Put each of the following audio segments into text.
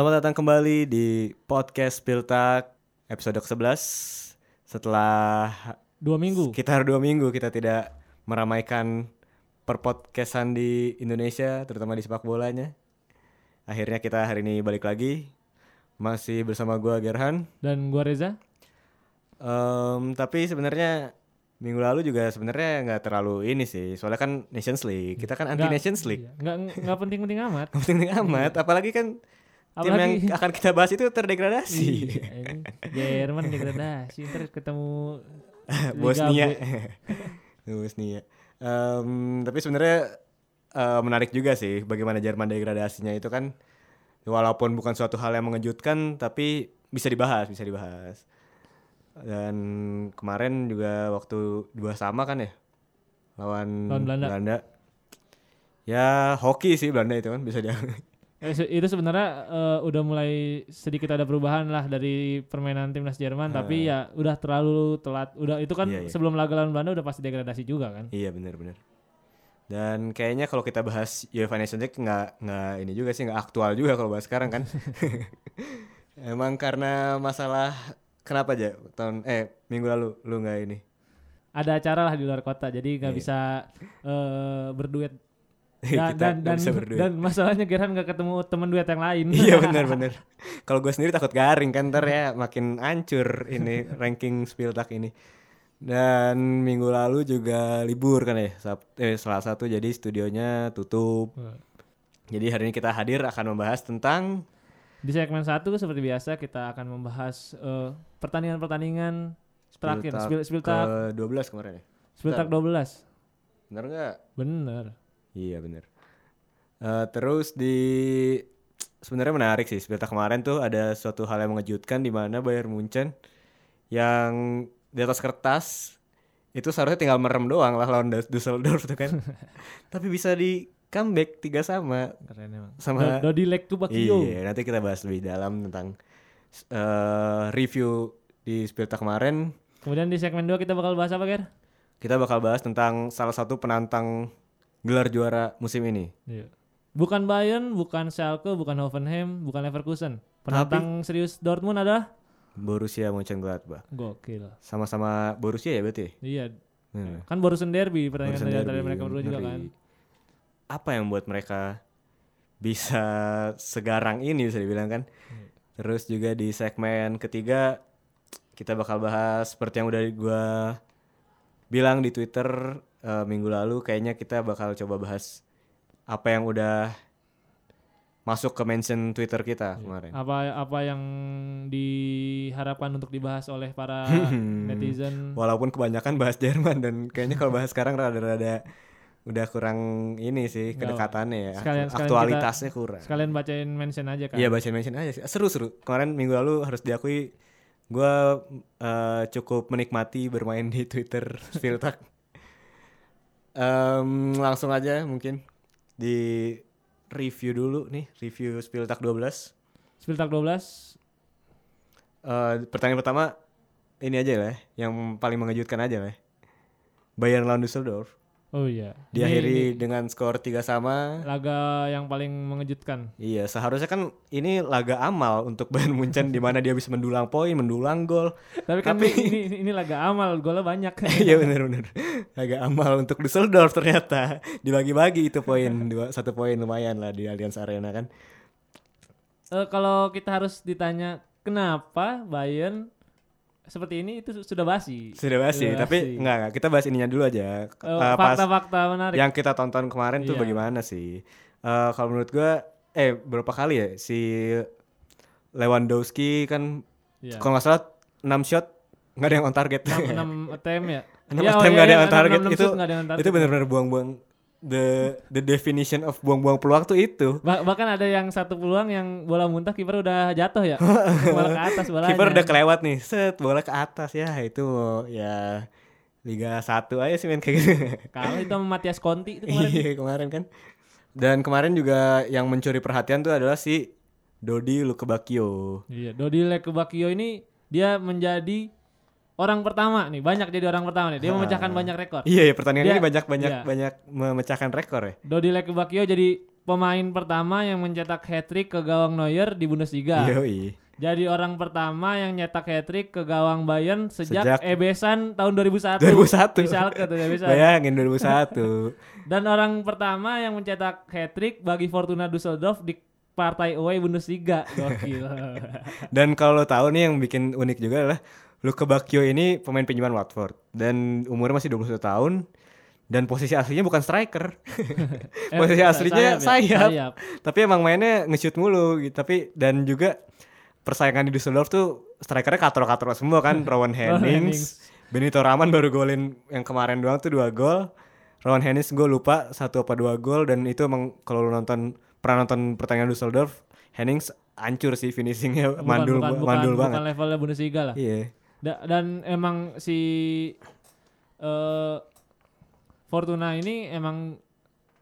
Selamat datang kembali di podcast Piltak episode ke-11 Setelah Dua minggu. sekitar dua minggu kita tidak meramaikan perpodcastan di Indonesia Terutama di sepak bolanya. Akhirnya kita hari ini balik lagi. Masih bersama gua Gerhan. Dan gua Reza. Em, Tapi sebenarnya minggu lalu juga sebenarnya nggak terlalu ini sih. Soalnya kan Nations League. Kita kan anti Nations League. Iya, Nggak nggak penting-penting amat. Nggak penting amat. Apalagi kan tim yang Apalagi- akan kita bahas itu terdegradasi Iya, Jerman degradasi ntar ketemu Bosnia. Bosnia. Em, tapi sebenarnya eh, menarik juga sih bagaimana Jerman degradasinya itu kan walaupun bukan suatu hal yang mengejutkan tapi bisa dibahas, bisa dibahas. Dan kemarin juga waktu dua sama kan ya lawan, Lawan Belanda. Ya hoki sih Belanda itu kan bisa dia. Eh, itu sebenarnya eh, udah mulai sedikit ada perubahan lah dari permainan timnas Jerman tapi ya udah terlalu telat udah itu kan Iya, iya. sebelum laga lawan Belanda udah pasti degradasi juga kan iya benar-benar. Dan kayaknya kalau kita bahas UEFA Nations League nggak nggak ini juga sih nggak aktual juga kalau bahas sekarang kan. Emang karena masalah kenapa aja tahun eh minggu lalu lu nggak ini? ada acara lah di luar kota jadi nggak Iya. bisa eh, berduet dan, Kita dan, dan, bisa berduet. dan masalahnya Gerhan nggak ketemu teman duet yang lain iya benar-benar. Kalau gue sendiri takut garing kan ntar ya makin hancur ini ranking Spiltak ini. Dan minggu lalu juga libur kan ya, Sab eh Selasa tuh jadi studionya tutup. Jadi hari ini kita hadir akan membahas tentang Di segmen satu seperti biasa kita akan membahas eh, pertandingan-pertandingan terakhir Spil Spiltak ke 12 kemarin ya. Spiltak 12. Bener nggak? Bener. Iya bener. Eh, terus di sebenarnya menarik sih Spiltak kemarin tuh ada suatu hal yang mengejutkan di mana Bayern Munchen yang di atas kertas itu seharusnya tinggal merem doang lah lawan Dus- Dusseldorf tuh kan. Tapi bisa di comeback tiga sama. Keren emang. Sama- Do- Dodi Lek tuh Bakio. Iya, nanti kita bahas lebih dalam tentang eh, review di Spiltak kemarin. Kemudian di segmen 2 kita bakal bahas apa, Ger? Kita bakal bahas tentang salah satu penantang gelar juara musim ini. Iya. Bukan Bayern, bukan Schalke, bukan Hoffenheim, bukan Leverkusen. Penantang serius Dortmund adalah Borussia Mönchengladbach. gokil. Sama-sama Borussia ya berarti? Iya. Hmm. Kan Borussen Derby pertandingan Derby, mereka berdua juga kan. Apa yang membuat mereka bisa segarang ini bisa dibilang kan? Hmm. Terus juga di segmen ketiga kita bakal bahas seperti yang udah gua bilang di Twitter eh, minggu lalu kayaknya kita bakal coba bahas apa yang udah masuk ke mention Twitter kita Iya. kemarin. Apa apa yang diharapkan untuk dibahas oleh para netizen. Walaupun kebanyakan bahas Jerman dan kayaknya kalau bahas sekarang rada-rada udah kurang ini sih Nggak, kedekatannya ya. sekalian- sekalian Aktualitasnya kurang. Sekalian bacain mention aja kan. Iya baca mention aja sih. Seru-seru. Kemarin minggu lalu harus diakui gua eh, cukup menikmati bermain di Twitter Spiltak. Em, langsung aja mungkin di review dulu nih, review Spiltak 12. Spiltak 12 Eh, pertanyaan pertama ini aja lah, ya, yang paling mengejutkan aja lah. ya. Bayern lawan Düsseldorf Oh iya. Diakhiri ini dengan skor 3 sama. laga yang paling mengejutkan. Iya, seharusnya kan ini laga amal untuk Bayern Munchen di mana dia bisa mendulang poin, mendulang gol. Tapi kan Tapi- ini, ini ini laga amal, golnya banyak. Iya benar-benar. Laga amal untuk Düsseldorf ternyata dibagi-bagi itu poin dua satu poin lumayan lah di Allianz Arena kan. Eh, kalau kita harus ditanya kenapa Bayern seperti ini itu su- sudah basi. Sudah basi, Sudah tapi basi. enggak, enggak kita bahas ininya dulu aja. Eh, Eh, pas Fakta-fakta menarik. yang kita tonton kemarin tuh Iya. bagaimana sih? Eh, kalau menurut gua eh berapa kali ya si Lewandowski kan Iya. kalau nggak salah 6 shot nggak ada yang on target. 6, attempt ya. Enam Iya, oh attempt iya, ada iya, yang on enam- target. enam itu shoot nggak ada yang on target. itu benar-benar buang-buang the the definition of buang-buang peluang tuh itu. Bah- bahkan ada yang satu peluang yang bola muntah kiper udah jatuh ya. bola ke atas bolanya. Kiper udah kelewat nih, set bola ke atas ya itu ya Liga 1 aja sih main kayak gitu. Kalau itu sama Matias Conti itu kemarin. Iya kemarin kan. Dan kemarin juga yang mencuri perhatian tuh adalah si Dodi Lukebakio. Iya, Dodi Lekebakio ini dia menjadi orang pertama nih, banyak jadi orang pertama nih. Dia memecahkan banyak rekor. Iya ya pertandingan Dia- ini banyak banyak iya. banyak memecahkan rekor ya. Dodi Lekebakio jadi pemain pertama yang mencetak hat-trick ke gawang Neuer di Bundesliga. Yoi. Jadi orang pertama yang nyetak hat-trick ke gawang Bayern sejak, Sejak- Ebesan tahun 2001. 2001. Di Schalke tuh Ebesan. Bayangin 2001. Dan orang pertama yang mencetak hat-trick bagi Fortuna Düsseldorf di partai away Bundesliga. Gokil. Dan kalau tahu nih yang bikin unik juga adalah Luke Bakio ini pemain pinjaman Watford dan umurnya masih 21 tahun dan posisi aslinya bukan striker. Eh, posisi aslinya sayap, ya? Sayap. Tapi emang mainnya nge-shoot mulu gitu. Tapi dan juga persaingan di Düsseldorf tuh strikernya katro-katro semua kan. Rowan Hennings, Benito Raman baru golin yang kemarin doang tuh dua gol. Rowan Hennings gue lupa satu apa dua gol dan itu emang kalau lu nonton pernah nonton pertandingan Düsseldorf, Hennings hancur sih finishingnya Bukan- mandul bukan, bukan, mandul bukan banget. levelnya Bundesliga lah. Iya. Da- dan emang si eh Fortuna ini emang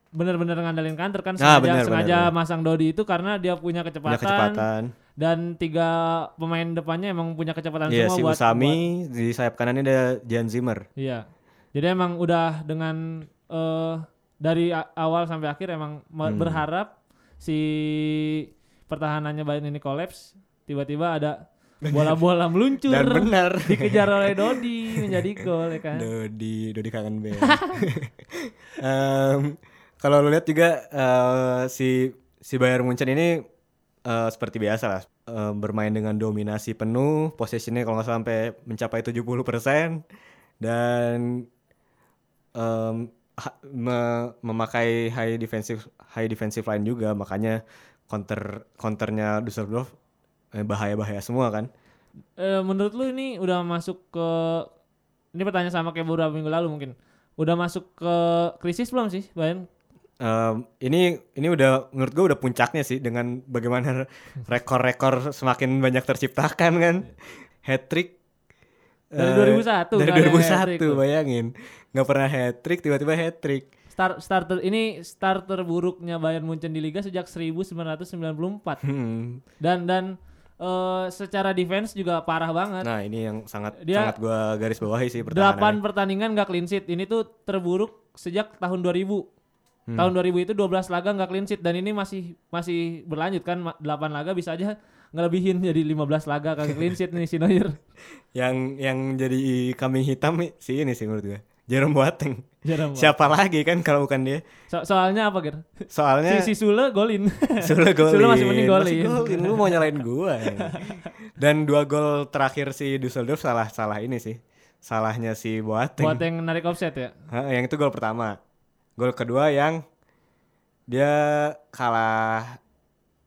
benar-benar ngandalin counter kan Ah, sengaja benar, sengaja benar, benar. masang Dodi itu karena dia punya kecepatan, Punya kecepatan. dan tiga pemain depannya emang punya kecepatan Iya semua si buat Usami di sayap kanannya ada Jan Zimmer. buat- iya. Jadi emang udah dengan eh dari awal sampai akhir emang Hmm. berharap si pertahanannya Bayern ini kolaps, tiba-tiba ada bola-bola meluncur Dan benar. dikejar oleh Dodi menjadi gol ya kan. Dodi, Dodi kangen band. Em, kalau lu lihat juga eh, si si Bayern Munchen ini eh, seperti biasa lah eh, bermain dengan dominasi penuh, possessionnya kalau nggak sampai mencapai 70% dan em, ha- me- memakai high defensive high defensive line juga makanya counter counternya Düsseldorf eh, bahaya-bahaya semua kan. Eh, menurut lu ini udah masuk ke ini pertanyaan sama kayak beberapa minggu lalu mungkin. Udah masuk ke krisis belum sih, Bayern? Em, ini ini udah menurut gue udah puncaknya sih dengan bagaimana rekor-rekor semakin banyak terciptakan kan hat trick Dari 2001 dari nggak ada hat-trick 2001 tuh. bayangin nggak pernah hat trick tiba-tiba hat trick Start starter ini starter buruknya Bayern Munchen di liga sejak 1994. Hmm. Dan dan eh, secara defense juga parah banget. nah ini yang sangat Dia- sangat gue garis bawahi sih Delapan pertahanannya pertandingan gak clean sheet. Ini tuh terburuk sejak tahun 2000. Hmm. Tahun 2000 itu 12 laga nggak clean sheet dan ini masih masih berlanjut kan 8 laga bisa aja ngelebihin jadi 15 laga kagak clean sheet nih si Neuer. yang yang jadi kambing hitam nih, si ini sih menurut gue Jerome Boateng Jarang banget. siapa lagi kan kalau bukan dia So- soalnya apa Ger? soalnya Si, si Sule golin. Sule golin. Sule masih mending golin. golin. Lu mau nyalain gua. ya. Dan dua gol terakhir si Düsseldorf salah salah ini sih. Salahnya si Boateng. Buat yang narik offset ya. Ha, yang itu gol pertama. Gol kedua yang dia kalah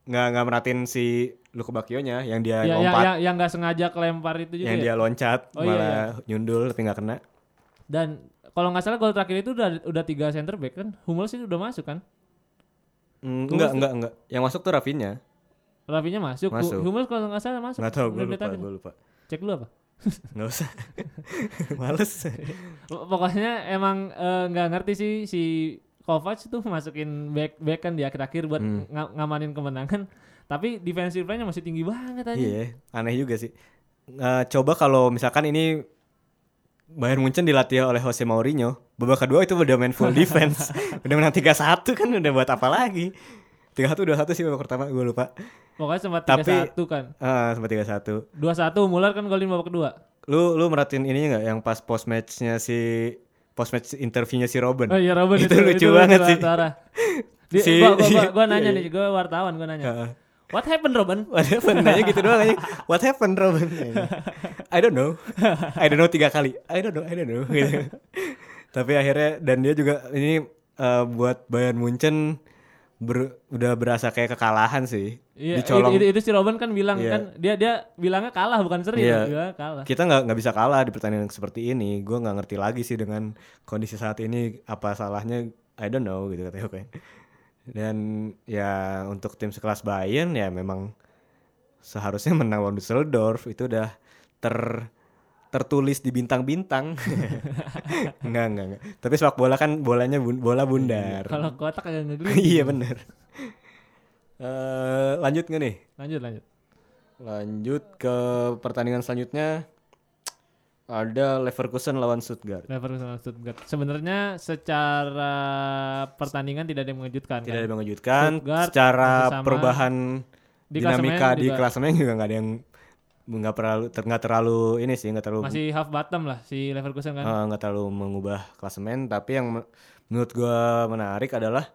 nggak nggak merhatiin si Luke Bakionya yang dia Ya, yang lompat, yang yang nggak sengaja kelempar itu juga yang ya. dia loncat Oh, iya, malah nyundul tapi nggak kena. Dan kalau nggak salah gol terakhir itu udah udah tiga center back kan. Hummels itu udah masuk kan. Hmm, enggak enggak enggak. Yang masuk tuh Rafinha. Rafinya masuk. Masuk. Hu- Hummels kalau nggak salah masuk. Nggak tahu gue lupa, gue lupa. Cek dulu apa? Nggak usah. Males. Pokoknya emang eh, nggak ngerti sih si Kovac tuh masukin back back kan di akhir-akhir buat Hmm. nga- ngamanin kemenangan. Tapi defensive line-nya masih tinggi banget aja. Iya, aneh juga sih. Eh, coba kalau misalkan ini Bayern Munchen dilatih oleh Jose Mourinho, babak kedua itu udah main full defense. udah menang 3-1 kan udah buat apa lagi? 3-1 2-1 sih babak pertama gue lupa. Pokoknya sempat Tapi- 3-1 kan. Ah, sempat 3-1. 2-1 Muller kan golin babak kedua. Lu lu merhatiin ini enggak yang pas post matchnya si post match interviewnya si Robin? Oh iya Robin Itu lucu banget sih. Di, Si- gua, gua, gua, gua iya, nanya iya. nih, gua wartawan, gua nanya. Heeh. What happened Robin? What happened? Nanya gitu doang aja. What happened, Robin? I don't know. I don't know tiga kali. I don't know. I don't know. Gitu. Tapi akhirnya dan dia juga ini eh, buat Bayern Munchen ber- udah berasa kayak kekalahan sih. Iya, Dicolong. itu, itu, itu si Robin kan bilang Iya. kan dia dia bilangnya kalah bukan seri, Iya. bilangnya kalah. Kita nggak nggak bisa kalah di pertandingan seperti ini. Gue nggak ngerti lagi sih dengan kondisi saat ini apa salahnya. I don't know gitu katanya oke. Dan ya untuk tim sekelas Bayern ya memang seharusnya menang lawan Düsseldorf itu udah ter tertulis di bintang-bintang. enggak, enggak, enggak. Tapi sepak bola kan bolanya bun- bola bundar. Kalau kotak agak ngegeli. iya bener. Eh, lanjut nggak nih? Lanjut lanjut. Lanjut ke pertandingan selanjutnya. Ada Leverkusen lawan Stuttgart. Leverkusen lawan Stuttgart. Sebenarnya secara pertandingan tidak ada yang mengejutkan. Tidak kan? ada yang mengejutkan. Stuttgart Secara perubahan Di dinamika klasemen di klasemen juga nggak ada yang nggak terlalu ter- nggak terlalu ini sih nggak terlalu masih half bottom lah si Leverkusen kan. eh, nggak terlalu mengubah klasemen. Tapi yang me- menurut gua menarik adalah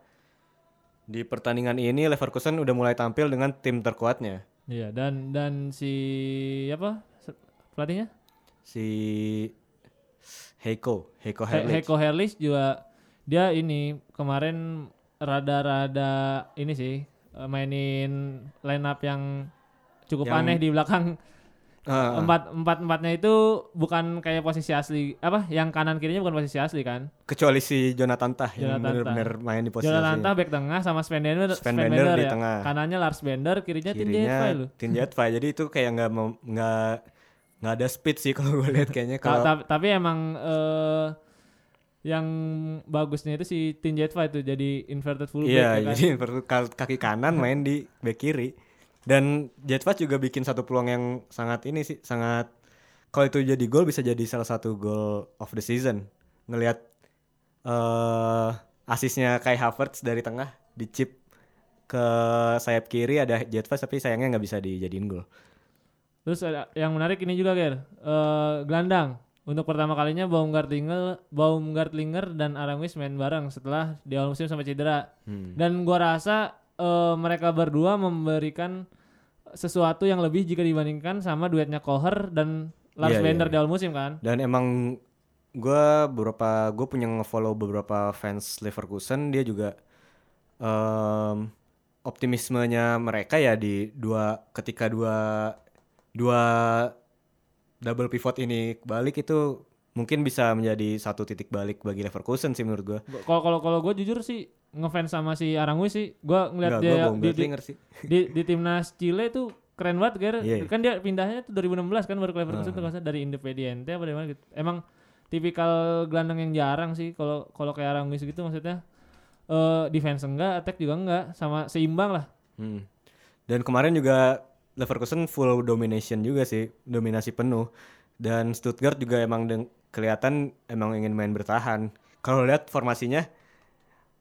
di pertandingan ini Leverkusen udah mulai tampil dengan tim terkuatnya. Iya dan dan si apa pelatihnya Si Heiko, Heiko He- Herrlich. Heiko Herrlich juga dia ini kemarin rada-rada ini sih eh, mainin line up yang cukup Yang- aneh di belakang ah. empat empat empatnya itu bukan kayak posisi asli apa yang kanan kirinya bukan posisi asli kan kecuali si Jonathan Tah yang Jonathan Tah. benar-benar main di posisi Jonathan. Tah back tengah sama Sven Bender, Sven Bender di ya. tengah. kanannya Lars Bender kirinya Tim Jetfai kirinya lu Tin Jetfai jadi itu kayak nggak nggak nggak ada speed sih kalau gue lihat kayaknya. Kalau ta- tapi emang eh yang bagusnya itu si Tim Jetfai itu jadi inverted fullback iya ya kan? jadi ka- kaki kanan main di back kiri. Dan Jetfai juga bikin satu peluang yang sangat ini sih sangat kalau itu jadi gol bisa jadi salah satu gol of the season. Ngelihat eh asisnya Kai Havertz dari tengah di chip ke sayap kiri ada Jetfai tapi sayangnya nggak bisa dijadiin gol Terus ada yang menarik ini juga Ger, Eh, gelandang. Untuk pertama kalinya Baumgartlinger, Baumgartlinger dan Aranguiz main bareng setelah di awal musim sampai cedera. Hmm. Dan gua rasa eh, mereka berdua memberikan sesuatu yang lebih jika dibandingkan sama duetnya Koher dan Lars Iya, Bender iya. di awal musim kan. Dan emang gue beberapa gue punya ngefollow beberapa fans Leverkusen dia juga em, optimismenya mereka ya di dua ketika dua dua double pivot ini balik itu mungkin bisa menjadi satu titik balik bagi Leverkusen sih menurut gue. Kalau kalau kalau gue jujur sih ngefans sama si Aranguiz sih, gua ngeliat Enggak, gue dia bong di, di, sih. di, di timnas Chile tuh keren banget Ger. Iya. Kan dia pindahnya tuh 2016 kan baru ke Leverkusen tuh Ah. kalau nggak salah, dari Independiente apa dari mana gitu. Emang tipikal gelandang yang jarang sih kalau kalau kayak Aranguiz gitu maksudnya eh defense enggak, attack juga enggak, sama seimbang lah. Hmm. Dan kemarin juga Leverkusen full domination juga sih, dominasi penuh. Dan Stuttgart juga emang kelihatan emang ingin main bertahan. Kalau lihat formasinya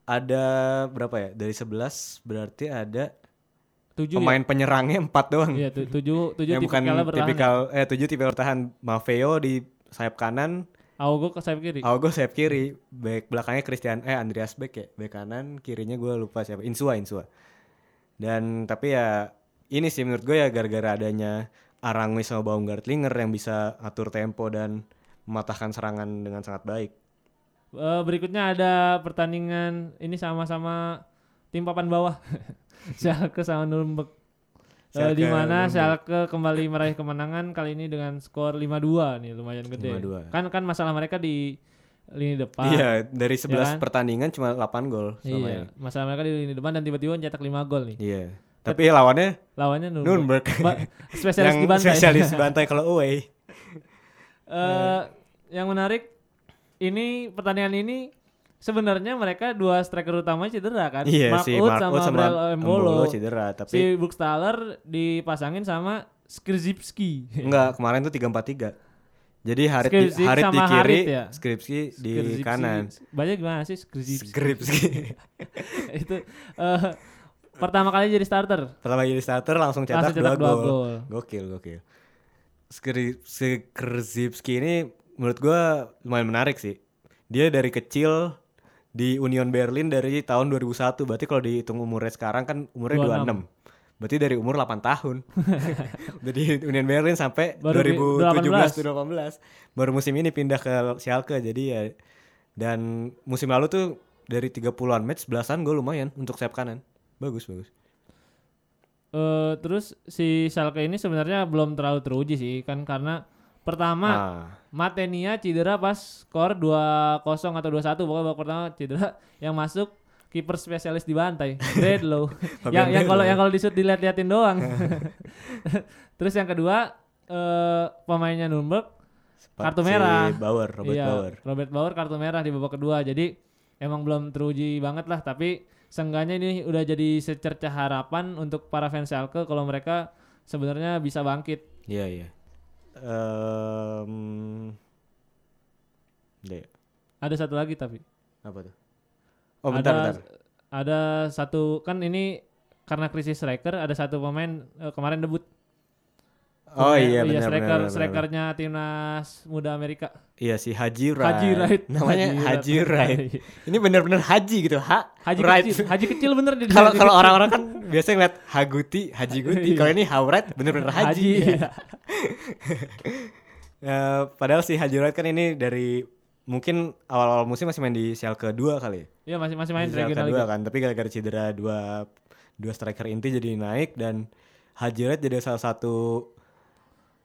ada berapa ya? Dari 11 berarti ada Tujuh pemain penyerangnya empat doang. ya? Iya, tu- tujuh tujuh yang bukan bertahan. ya. tipikal eh tujuh tipikal bertahan. Maffeo di sayap kanan, Augo ke sayap kiri. Augo sayap kiri, back belakangnya Christian eh Andreas Beck ya, back kanan, kirinya gue lupa siapa, Insua Insua. Dan tapi ya ini sih menurut gue ya gara-gara adanya Aranguiz sama Baumgartlinger yang bisa atur tempo dan mematahkan serangan dengan sangat baik. Eh, berikutnya ada pertandingan ini sama-sama tim papan bawah. Schalke sama Nuremberg. Schalke, di mana. Schalke kembali meraih kemenangan kali ini dengan skor 5-2 nih lumayan gede. 5-2. Kan kan masalah mereka di lini depan. Iya, dari 11 kan? pertandingan cuma 8 gol Iya, ini. masalah mereka di lini depan dan tiba-tiba nyetak 5 gol nih. Iya. Tapi lawannya Lawannya Nuremberg. Nuremberg. Ba- spesialis yang di bantai. spesialis di bantai kalau away. Eh, yang menarik ini pertandingan ini sebenarnya mereka dua striker utama cedera kan. Iya Mark Uth Mark sama, sama Brel Embolo. Embolo cedera, tapi Si Burgstaller dipasangin sama Skrzipski. Enggak, kemarin tuh 3-4-3. Jadi Harit di, Skripsi Harit di kiri, Harit ya? Skripsi di Skrzipski. kanan. Banyak gimana sih Skrzipski? Skripsi. itu eh, pertama kali jadi starter. Pertama jadi starter langsung cetak, Langsung cetak dua dua gol. gol. Gokil, gokil. Skrzipski ini menurut gua lumayan menarik sih. Dia dari kecil di Union Berlin dari tahun 2001. Berarti kalau dihitung umurnya sekarang kan umurnya 26. 26. Berarti dari umur 8 tahun. Udah di Union Berlin sampai Baru di- 2017 2018. Baru musim ini pindah ke Schalke jadi ya dan musim lalu tuh dari 30-an match belasan gol lumayan untuk sayap kanan. Bagus, bagus. Eh, terus si Schalke ini sebenarnya belum terlalu teruji sih kan karena pertama Ah, Matenia cedera pas skor 2-0 atau 2-1 pokoknya babak pertama cedera yang masuk kiper spesialis di bantai Bredlow yang yang kalau yang kalau disut dilihat-liatin doang. Terus yang kedua eh pemainnya Nuremberg kartu merah. Bauer, Robert iya, Bauer. Robert Bauer kartu merah di babak kedua. Jadi emang belum teruji banget lah tapi seenggaknya ini udah jadi secercah harapan untuk para fans Schalke kalau mereka sebenarnya bisa bangkit Iya, iya. Iya. Ada satu lagi tapi. Apa tuh? Oh bentar ada, bentar. Ada satu kan ini karena krisis striker ada satu pemain eh, kemarin debut. Oh Pemain- iya benar striker, benar, strikernya timnas muda Amerika. Iya si Haji Wright. Haji Wright. Namanya Haji Wright. Ini benar-benar Haji gitu. Ha Haji Wright. kecil, haji kecil bener dia. Kalau Haji kalau orang-orang kan biasanya ngeliat Haguti, Haji Guti. Iya. Kalau ini Hawrat bener-bener Haji. iya. Eh, padahal si Haji Wright kan ini dari mungkin awal-awal musim masih main di Schalke 2 kali. ya. Iya masih masih main Di Schalke regional 2 Liga. kan, tapi gara-gara cedera dua dua striker inti jadi naik dan Haji Wright jadi salah satu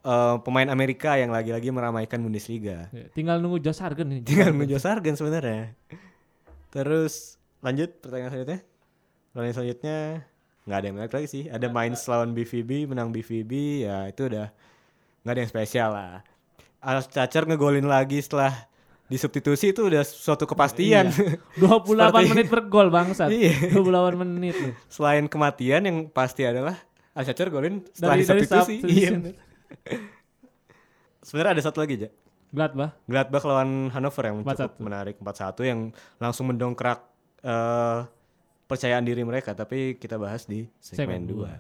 eh, pemain Amerika yang lagi-lagi meramaikan Bundesliga. Iya, Tinggal nunggu Josh Sargent nih. Tinggal nunggu Sargen sebenarnya. Terus lanjut pertanyaan selanjutnya. Pertanyaan selanjutnya nggak ada yang menarik lagi sih. Ada main lawan BVB, menang BVB, ya itu udah nggak ada yang spesial lah. Alas Cacar ngegolin lagi setelah disubstitusi itu udah suatu kepastian. Iya. 28 Seperti- menit per gol bangsat. Iya. 28 menit nih. Selain kematian yang pasti adalah Alas Cacar golin setelah Dari- dari disubstitusi. Iya. Sebenarnya ada satu lagi, Ja. Gladbach. Gladbach lawan Hannover yang 4-1. cukup menarik 4-1 yang langsung mendongkrak eh percayaan diri mereka tapi kita bahas di Segmen segmen 2. dua.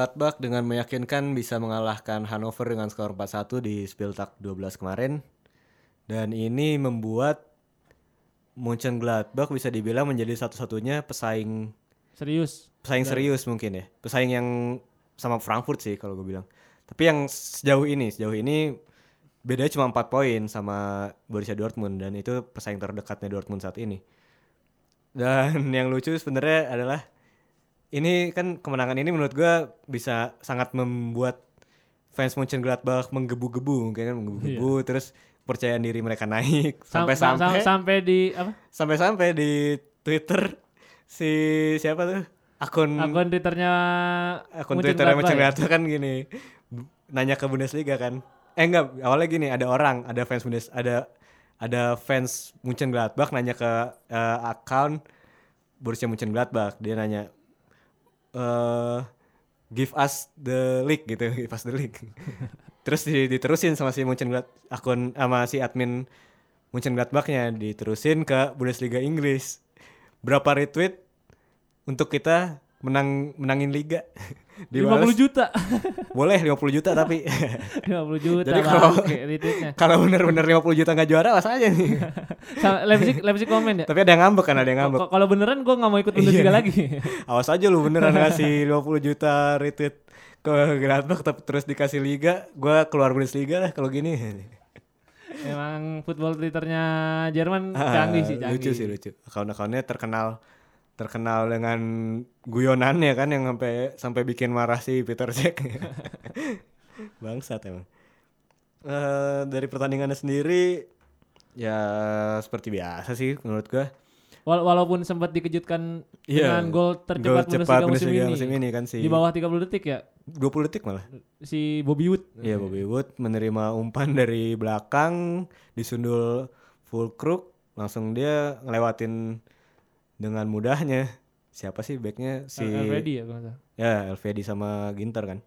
Gladbach dengan meyakinkan bisa mengalahkan Hannover dengan skor 4-1 di Spieltag 12 kemarin. Dan ini membuat Munchen Gladbach bisa dibilang menjadi satu-satunya pesaing Serius. pesaing serius mungkin ya. Pesaing yang sama Frankfurt sih kalau gue bilang. Tapi yang sejauh ini, sejauh ini bedanya cuma 4 poin sama Borussia Dortmund dan itu pesaing terdekatnya Dortmund saat ini. Dan yang lucu sebenarnya adalah ini kan kemenangan ini menurut gua bisa sangat membuat fans Mönchengladbach menggebu-gebu mungkin kan menggebu-gebu terus percayaan diri mereka naik Sam- sam- sampai-sampai sam- sampai di apa? sampai-sampai di Twitter si siapa tuh akun Akun Twitternya akun Munchen Twitter Gladbach ya? Mönchengladbach kan gini nanya ke Bundesliga kan eh enggak awalnya gini ada orang ada fans Bundes ada ada fans Mönchengladbach nanya ke eh, account Borussia Mönchengladbach dia nanya eh give us the league gitu give us the league terus di- diterusin sama si Mönchengladbach akun sama si admin Mönchengladbachnya diterusin ke Bundesliga Inggris. Berapa retweet untuk kita menang menangin liga 50 Dibales, juta. boleh 50 juta tapi 50 juta Jadi kalau- bener-bener 50 juta nggak juara awas aja nih Leipzig Leipzig komen ya. tapi ada yang ngambek kan ada yang ngambek Kalau beneran gue nggak mau ikut Bundesliga Iya. lagi. awas aja lu beneran ngasih 50 juta retweet ke Gladbach tapi terus dikasih liga gua keluar Bundesliga lah kalau gini Emang football Twitternya Jerman Ah, canggih sih, canggih. lucu sih lucu akun-akunnya terkenal terkenal dengan guyonannya kan yang sampai sampai bikin marah si Peter Cech bangsat emang. Eh, dari pertandingannya sendiri ya seperti biasa sih menurut gua. Wala- walaupun sempat dikejutkan Iya, dengan gol Gol tercepat cepat musim, ini. musim ini kan si Di bawah 30 detik ya? 20 detik malah. Si Bobby Wood. Iya Bobby Wood menerima umpan dari belakang disundul full crook langsung dia ngelewatin dengan mudahnya. Siapa sih backnya? Si Freddy ya kalau ya Elvedi sama Ginter kan?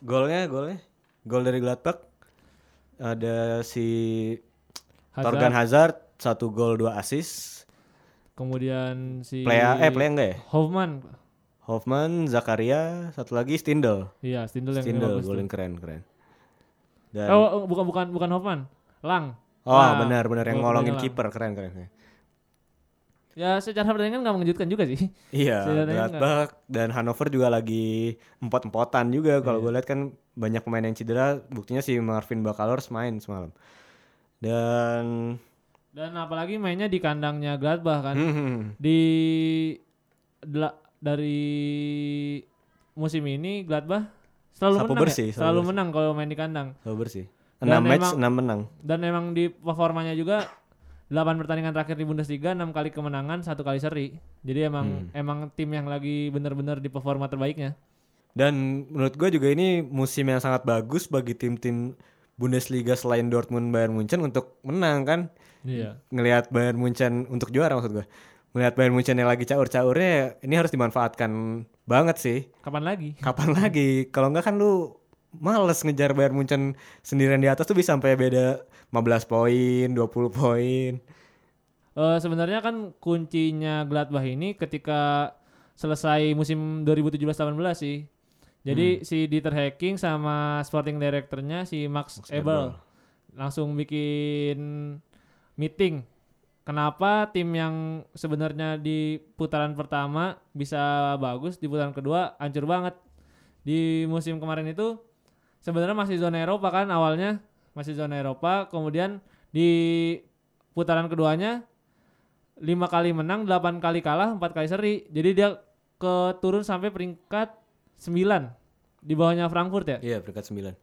Golnya golnya. Gol dari Gladbach. Ada si Hazard, Torgan Hazard satu gol dua assist. Kemudian si Plea eh Plea enggak ya? Hoffman. Hoffman Zakaria satu lagi Stindl. Iya, Stindl yang Stindl golin keren keren. Dan Oh, oh, bukan bukan bukan Hoffman. Lang. Oh benar benar yang Gol- ngolongin kiper keren keren. Ya secara pertandingan nggak mengejutkan juga sih. Iya, Gladbach dan Hannover juga lagi empot-empotan juga kalau Iya. gue lihat kan banyak pemain yang cedera, buktinya si Marvin Bakalors main semalam. Dan Dan apalagi mainnya di kandangnya Gladbach kan. hmm, Di dari musim ini Gladbach selalu Sapu menang bersih, ya? Selalu bersih. menang kalau main di kandang. so bersih. Dan 6 match, emang- 6 menang. Dan emang di performanya juga 8 pertandingan terakhir di Bundesliga 6 kali kemenangan, satu kali seri. Jadi emang Hmm. emang tim yang lagi bener-bener di performa terbaiknya. Dan menurut gue juga ini musim yang sangat bagus bagi tim-tim Bundesliga selain Dortmund Bayern Munchen untuk menang kan. Iya. Ngelihat Bayern Munchen untuk juara maksud gue. Ngelihat Bayern Munchen yang lagi caur-caurnya ini harus dimanfaatkan banget sih. Kapan lagi? Kapan lagi? Kalau enggak kan lu males ngejar Bayern Munchen sendirian di atas tuh bisa sampai beda 15 poin, 20 poin. Eh sebenarnya kan kuncinya Gladbach ini ketika selesai musim 2017-18 sih. Jadi si Dieter Hacking sama sporting directornya si Max, Max Ebel Ebel. langsung bikin meeting. Kenapa tim yang sebenarnya di putaran pertama bisa bagus, di putaran kedua hancur banget. Di musim kemarin itu sebenarnya masih zona Eropa kan awalnya, masih zona Eropa, kemudian di putaran keduanya lima kali menang, delapan kali kalah, empat kali seri. Jadi dia ke turun sampai peringkat 9 di bawahnya Frankfurt ya. Iya, peringkat 9.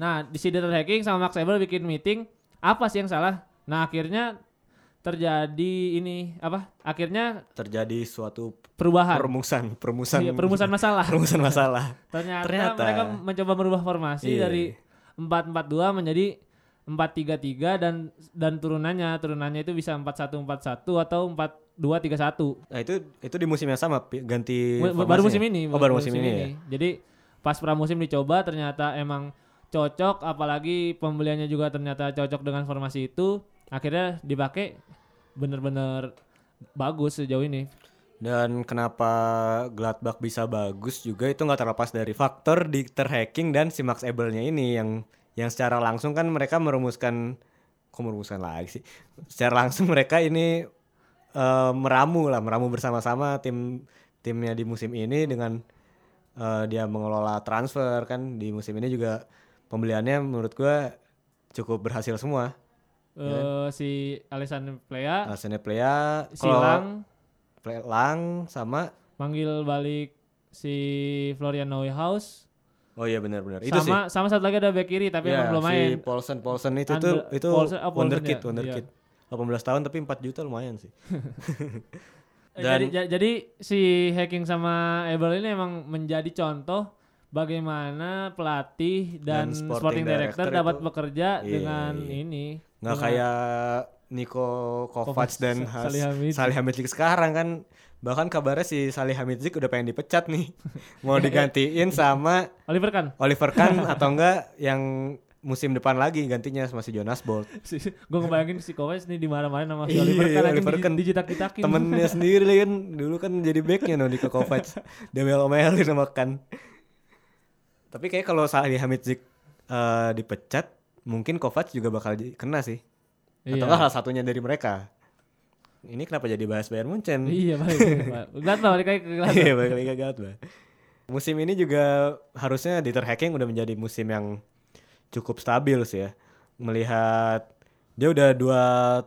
Nah, di si Dieter Hacking sama Max Ebel bikin meeting, apa sih yang salah? Nah, akhirnya terjadi ini apa? Akhirnya Terjadi suatu perubahan. perumusan, perumusan, Iya, perumusan masalah. perumusan masalah. Ternyata, Ternyata. mereka mencoba merubah formasi Iya. dari 4-4-2 menjadi 4-3-3 dan dan turunannya, turunannya itu bisa 4-1-4-1 atau 4-2-3-1. Nah, itu itu di musim yang sama ganti Mu- baru formasinya? musim ini. Oh, baru musim ini ya. Jadi pas pramusim dicoba ternyata emang cocok apalagi pembeliannya juga ternyata cocok dengan formasi itu akhirnya dipakai bener-bener bagus sejauh ini. Dan kenapa Gladbach bisa bagus juga itu nggak terlepas dari faktor Dieter Hacking dan si Max Ebel-nya ini yang yang secara langsung kan mereka merumuskan kok merumuskan lagi sih. Secara langsung mereka ini eh, meramu lah, meramu bersama-sama tim timnya di musim ini dengan eh, dia mengelola transfer kan di musim ini juga pembeliannya menurut gua cukup berhasil semua. Eh, si Alessandro Plea, Arsene Plea, Silang Lang sama manggil balik si Florian Neuhaus Oh iya benar-benar. Itu sih. sama sama satu lagi ada back kiri tapi Ya, emang belum si main. Paulsen Paulsen itu tuh itu Paulsen- Paulsen wonderkid, ya, wonderkid. 18 tahun tapi 4 juta lumayan sih. Dan- jadi ja- jadi si Hacking sama Ebel ini emang menjadi contoh bagaimana pelatih dan, Dan sporting, sporting director, director dapat itu- bekerja Iya, dengan iya. ini. Nggak dengan- kayak Niko Kovac Kovac, dan Salihamidzic. Sekarang kan bahkan kabarnya si Salihamidzic udah pengen dipecat nih. Mau digantiin sama Oliver kan Oliver Kahn atau enggak yang musim depan lagi gantinya sama si Jonas Bolt. gue ngebayangin si Kovac nih dimarah-marahin sama si Iya, Oliver kan anjing Oliver di- Kahn. dijitak-jitakin. Temennya sendiri kan dulu kan jadi backnya no Niko Kovac. Demel-omelin sama Kahn. Tapi kayak kalau Salihamidzic eh dipecat mungkin Kovac juga bakal kena sih. Iya. Atau salah satunya dari mereka. Ini kenapa jadi bahas Bayern Munchen? Iya. Lihat lah balik lagi ke Gladbach. Iya, balik lagi ke Gladbach. Musim ini juga harusnya Dieter Hacking udah menjadi musim yang cukup stabil sih ya. Melihat dia udah dua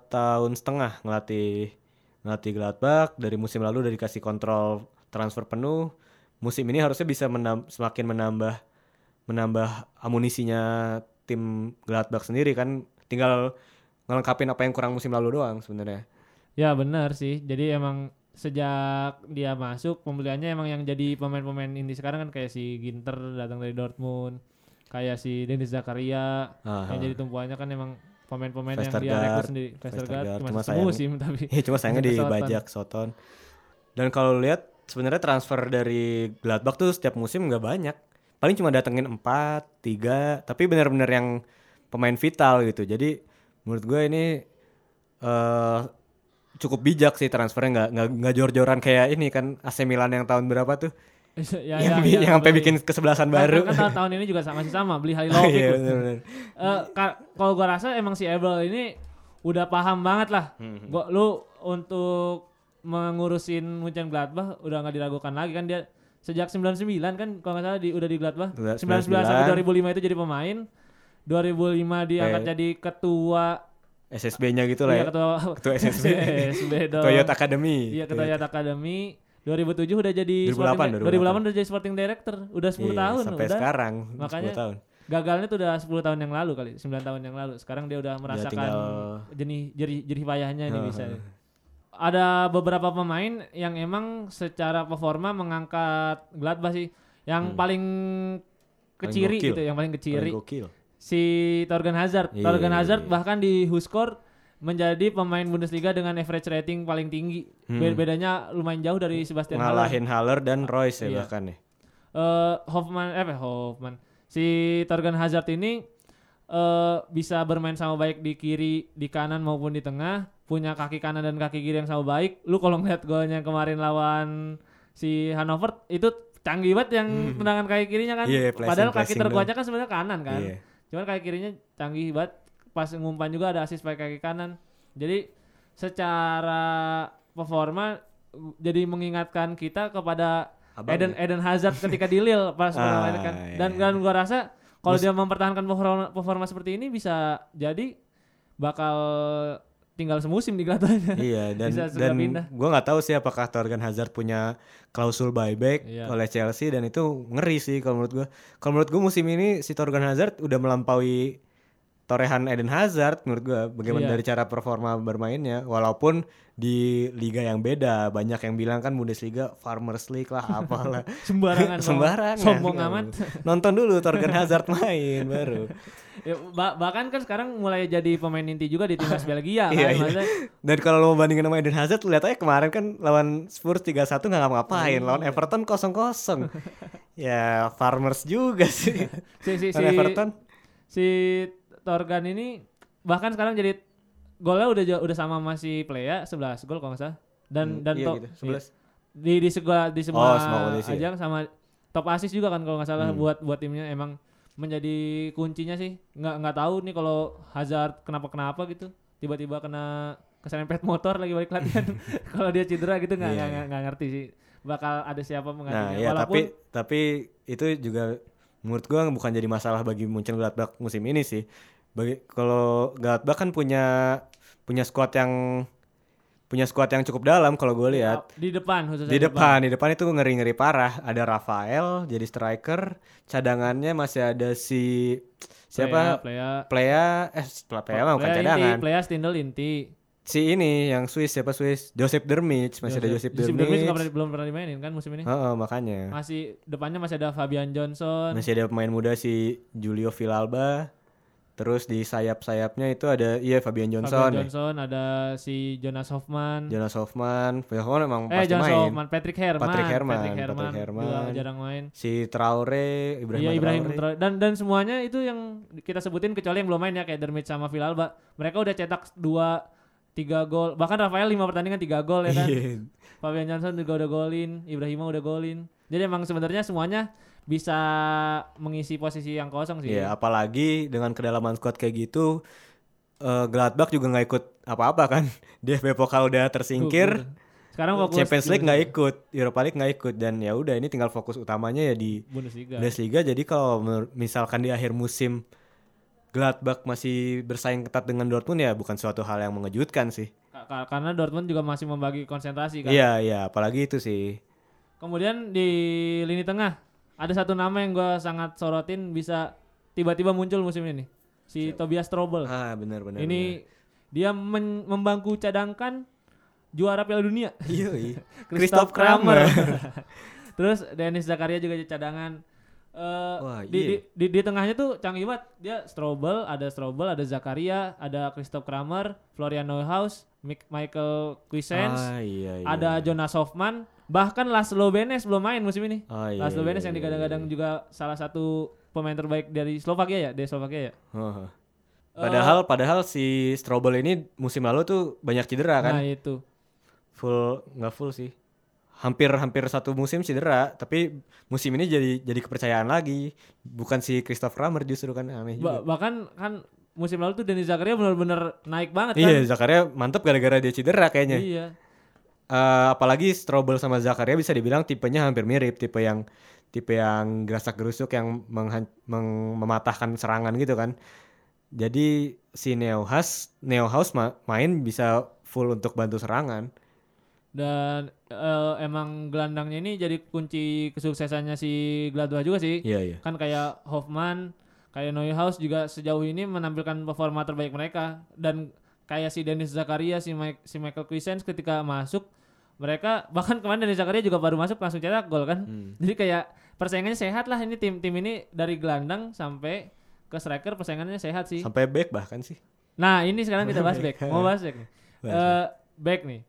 tahun setengah ngelatih ngelatih Gladbach dari musim lalu udah dikasih kontrol transfer penuh. Musim ini harusnya bisa menam- semakin menambah menambah amunisinya tim Gladbach sendiri kan. Tinggal ngelengkapin apa yang kurang musim lalu doang sebenarnya. Ya benar sih. Jadi emang sejak dia masuk pembeliannya emang yang jadi pemain-pemain ini sekarang kan kayak si Ginter datang dari Dortmund, kayak si Dennis Zakaria Aha. yang jadi tumpuannya kan emang pemain-pemain yang dia rekrut sendiri. Vestergaard cuma cuma musim tapi Ya cuma sayangnya dibajak Soton. Dan kalau lihat sebenarnya transfer dari Gladbach tuh setiap musim nggak banyak. Paling cuma datengin 4, 3, tapi benar-benar yang pemain vital gitu. Jadi menurut gue ini eh cukup bijak sih transfernya nggak nggak nggak jor-joran kayak ini kan AC Milan yang tahun berapa tuh ya, yang, ya, yang ya, sampai beli. bikin kesebelasan Kan- baru. Kan, tahun- tahun ini juga sama- masih sama beli Halilovic. iya, bener-bener. Eh, ka- kalau gua rasa emang si Ebel ini udah paham banget lah. Hmm, Gua lu untuk mengurusin Munchen Gladbach udah nggak diragukan lagi kan dia sejak 99 kan kalau nggak salah di, udah di Gladbach. Udah 99 sampai 99. 2005 itu jadi pemain. 2005 diangkat Eh, jadi ketua SSB-nya gitu lah iya, ya. ketua Ketua SSB. SSB dong. Toyota Academy. Iya ketua Toyota Academy. 2007 udah jadi 2008, sporting, 2008. 2008 udah jadi sporting director. Udah 10 Iya, tahun sampai udah. sekarang Makanya 10 tahun. Gagalnya tuh udah 10 tahun yang lalu kali, 9 tahun yang lalu. Sekarang dia udah merasakan tinggal- jenih jerih jerih payahnya nih Heeh. bisa. Ada beberapa pemain yang emang secara performa mengangkat Gladbach sih. yang paling keciri gokil. gitu, yang paling keciri Paling gokil. si Torgan Hazard. Iya, Torgan iya, Hazard iya. bahkan di Huskor menjadi pemain Bundesliga dengan average rating paling tinggi. Be- Bedanya lumayan jauh dari Sebastian Haller. Ngalahin Haller dan Royce ya Iya. bahkan ya. Eh, Hoffman eh Hoffman. Si Torgan Hazard ini eh bisa bermain sama baik di kiri, di kanan maupun di tengah, punya kaki kanan dan kaki kiri yang sama baik. Lu kalau ngeliat golnya kemarin lawan si Hannover itu canggih banget yang tendangan kaki kirinya kan. Iya, placing- Padahal kaki terkuatnya kan sebenarnya kanan kan. Iya. Cuman kaki kirinya canggih banget. Pas ngumpan juga ada assist pakai kaki kanan. Jadi secara performa jadi mengingatkan kita kepada Abang Eden Eden Hazard ketika di Lille pas Ah, kan. iya. Dan dan gua rasa kalau dia mempertahankan performa, performa seperti ini bisa jadi bakal tinggal semusim di Gladbach. Iya dan Bisa dan gue nggak tahu sih apakah Torgan Hazard punya klausul buyback Iya. oleh Chelsea dan itu ngeri sih kalau menurut gue. Kalau menurut gue musim ini si Torgan Hazard udah melampaui torehan Eden Hazard menurut gue bagaimana Iya. dari cara performa bermainnya walaupun di liga yang beda banyak yang bilang kan Bundesliga Farmers League lah apalah Sembarangan. sembarangan Sombong amat. nonton dulu Torgan Hazard main baru Ya, ba- bahkan kan sekarang mulai jadi pemain inti juga di timnas Belgia kan. Iya, iya. Dan kalau lo mau bandingin sama Eden Hazard, lihat aja kemarin kan lawan Spurs 3-1 nggak ngapa-ngapain, lawan Iya. Everton 0-0. ya Farmers juga sih. si si si, Everton. si Torgan ini bahkan sekarang jadi golnya udah udah sama masih Playa 11 gol kalau nggak salah. Dan Hmm, dan iya top gitu, 11. di di semua di semua Oh, kompetisi ya? ajang sama top assist juga kan kalau nggak salah Hmm. buat buat timnya emang menjadi kuncinya sih nggak nggak tahu nih kalau Hazard kenapa kenapa gitu tiba-tiba kena keserempet motor lagi balik latihan kalau dia cedera gitu nggak Iya, nggak iya. ngerti sih bakal ada siapa Nah, menggantinya ya walaupun tapi tapi itu juga menurut gua bukan jadi masalah bagi Mönchengladbach musim ini sih. Bagi kalau Gladbach kan punya punya squad yang punya squad yang cukup dalam kalau gue lihat. di depan khususnya Di depan, di depan itu ngeri-ngeri parah. Ada Rafael jadi striker, cadangannya masih ada si siapa? Playa Playa eh Playa mah bukan Playa cadangan. inti Playa Stindl inti Si ini yang Swiss siapa Swiss? Joseph Dermich, masih ada Joseph Joseph Dermich. Dermich nggak pernah belum pernah dimainin kan musim ini Heeh, makanya. masih depannya masih ada Fabian Johnson Masih ada pemain muda si Julio Villalba. Terus di sayap-sayapnya itu ada iya Fabian Johnson, Fabian ya. Johnson ada si Jonas Hoffman Jonas Hoffman. Jonas Hoffman emang eh pasti Jonas main. Hoffman Patrick Herman Patrick Herman, Patrick Herman, Patrick Herman. juga jarang main Si Traore, Ibrahim, Iya Ibrahim Traore. Traore. dan dan semuanya itu yang kita sebutin kecuali yang belum main ya kayak Dermit sama Villalba mereka udah cetak dua tiga gol bahkan Rafael lima pertandingan tiga gol ya kan Iya. Fabian Johnson juga udah golin Ibrahima udah golin jadi emang sebenarnya semuanya bisa mengisi posisi yang kosong sih Iya, apalagi dengan kedalaman squad kayak gitu eh Gladbach juga nggak ikut apa-apa kan. Di FB Pokal udah tersingkir. sekarang fokus Champions League nggak ikut, Europa League nggak ikut dan ya udah ini tinggal fokus utamanya ya di Bundesliga Bundesliga. Jadi kalau misalkan di akhir musim Gladbach masih bersaing ketat dengan Dortmund ya bukan suatu hal yang mengejutkan sih. Ka- ka- karena Dortmund juga masih membagi konsentrasi kan Iya, iya, apalagi itu sih. Kemudian di lini tengah ada satu nama yang gue sangat sorotin bisa tiba-tiba muncul musim ini. Si Tobias Strobel. Ah, benar benar. ini dia men- membangku cadangkan juara Piala Dunia. Iya, iya. Christoph Kramer. Terus Dennis Zakaria juga jadi cadangan. Eh, Wah, di, iya. di, di, di tengahnya tuh canggih banget. Dia Strobel, ada Strobel, ada Zakaria, ada Christoph Kramer, Florian Neuhaus, Michael Quisens, Ah, iya, iya. ada Jonas Hoffman, bahkan Laszlo Benes belum main musim ini. Oh, iya, Laszlo iya, Benes yang iya, digadang-gadang iya. juga salah satu pemain terbaik dari Slovakia ya, dari Slovakia ya. Heeh. Padahal padahal si Strobel ini musim lalu tuh banyak cedera Nah kan. itu. Full nggak full sih. Hampir hampir satu musim cedera, tapi musim ini jadi jadi kepercayaan lagi. Bukan si Christoph Kramer justru kan aneh Ba- juga. bahkan kan musim lalu tuh Denis Zakaria benar-benar naik banget kan. Iya, Zakaria mantep gara-gara dia cedera kayaknya. Iya. Eh, apalagi Strobel sama Zakaria bisa dibilang tipenya hampir mirip, tipe yang tipe yang gerasak gerusuk yang menghan- meng- mematahkan serangan gitu kan. Jadi si Neuhaus Neuhaus ma- main bisa full untuk bantu serangan. Dan eh, emang gelandangnya ini jadi kunci kesuksesannya si Gladbach juga sih. Iya iya. Kan kayak Hoffman, kayak Neuhaus juga sejauh ini menampilkan performa terbaik mereka dan kayak si Dennis Zakaria, si, Mike, si Michael Quisens ketika masuk mereka bahkan kemarin dari Zakaria juga baru masuk langsung cetak gol kan. Hmm. Jadi kayak persaingannya sehat lah ini tim tim ini dari gelandang sampai ke striker persaingannya sehat sih. Sampai back bahkan sih. Nah ini sekarang kita bahas back. Mau bahas back nih. Eh, back nih.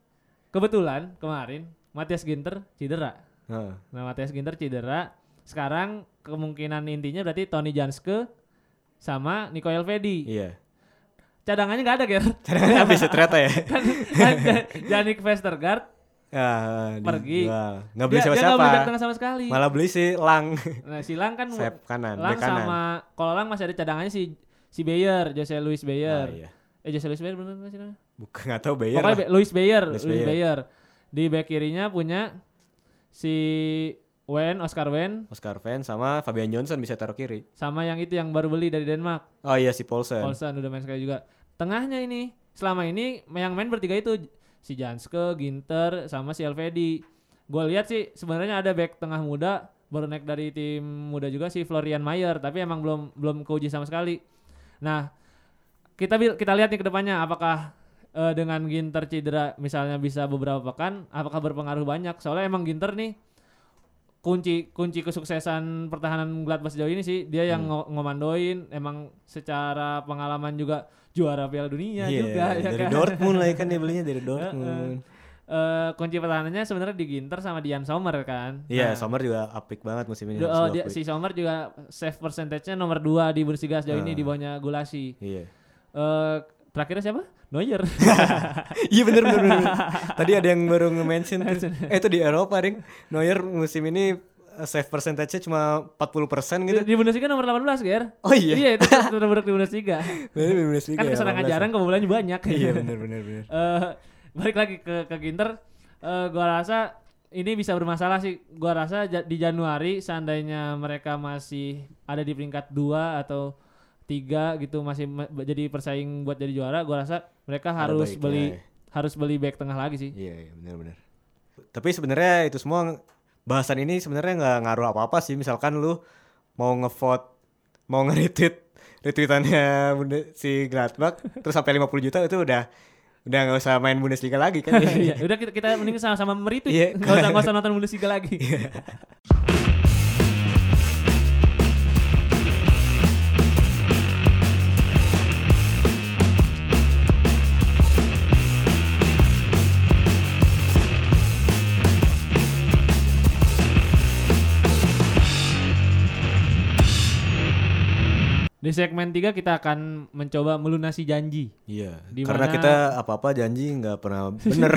Kebetulan kemarin Matias Ginter cedera. Heeh. Nah Matias Ginter cedera. Sekarang kemungkinan intinya berarti Tony Janske sama Nico Elvedi. Iya. Cadangannya nggak ada Ger. Cadangannya habis ya ternyata ya. kan, kan Janik Vestergaard Ya, Pergi. dijual. Nggak beli dia, dia nggak siapa-siapa. beli sama sekali. Malah beli si Lang. Nah Silang kan Sayap kanan, Lang kanan. sama kalau Lang masih ada cadangannya si si Bayer, Jose Luis Ah, Bayer. iya. Eh Jose Luis Bayer benar nggak sih namanya? Bukan nggak tahu Bayer. Pokoknya lah. Luis Bayer, Luis Luis, Bayer. Bayer. Di back kirinya punya si Wen, Oscar Wen, Oscar Van sama Fabian Johnson bisa taruh kiri. sama yang itu yang baru beli dari Denmark, Oh iya si Paulsen. Olsen udah main sekali juga. Tengahnya ini selama ini yang main bertiga itu si Janske, Ginter, sama si Elvedi. Gue lihat sih sebenarnya ada back tengah muda baru naik dari tim muda juga si Florian Mayer, tapi emang belum belum keuji sama sekali. Nah, kita kita lihat nih ke depannya apakah eh, dengan Ginter cedera misalnya bisa beberapa pekan, apakah berpengaruh banyak? Soalnya emang Ginter nih kunci kunci kesuksesan pertahanan Gladbach sejauh ini sih dia yang ngo- ngomandoin emang secara pengalaman juga juara Piala Dunia Iya, juga ya dari kan. Dortmund lah ya kan dia belinya dari Dortmund. Eh, kunci pertahanannya sebenarnya di Ginter sama Dian Sommer kan. Iya, Nah, Sommer juga apik banget musim ini. oh, dia, si Sommer juga save percentage-nya nomor 2 di Bundesliga sejauh ini Ah. di bawahnya Gulasi. Iya. Eh terakhirnya siapa? Neuer. Iya bener bener bener. Tadi ada yang baru nge-mention. Eh itu di Eropa, Ring. Neuer musim ini eh, save percentage-nya cuma 40% gitu. di, di Bundesliga nomor 18, Ger. Oh iya. Iya, itu terburuk di Bundesliga. Bener bener Bundesliga kan ya, kesenangan 18. jarang kebobolannya banyak. Iya bener bener bener. Eh, balik lagi ke ke Ginter Eh, gua rasa ini bisa bermasalah sih gua rasa di Januari seandainya mereka masih ada di peringkat 2 atau tiga gitu masih ma- jadi persaing buat jadi juara gua rasa mereka harus baiknya, beli ya. harus beli back tengah lagi sih Iya, iya bener. Tapi sebenarnya itu semua bahasan ini sebenarnya nggak ngaruh apa-apa sih. Misalkan lu mau ngevote, mau nge-retweet retweetannya si Gladbach terus sampai 50 juta itu udah udah nggak usah main Bundesliga lagi kan. Iya, udah kita, kita mending sama-sama meretweet Iya. nggak usah nggak usah nonton Bundesliga lagi Di segmen 3 kita akan mencoba melunasi janji. Iya. Di Karena kita apa-apa janji nggak pernah bener.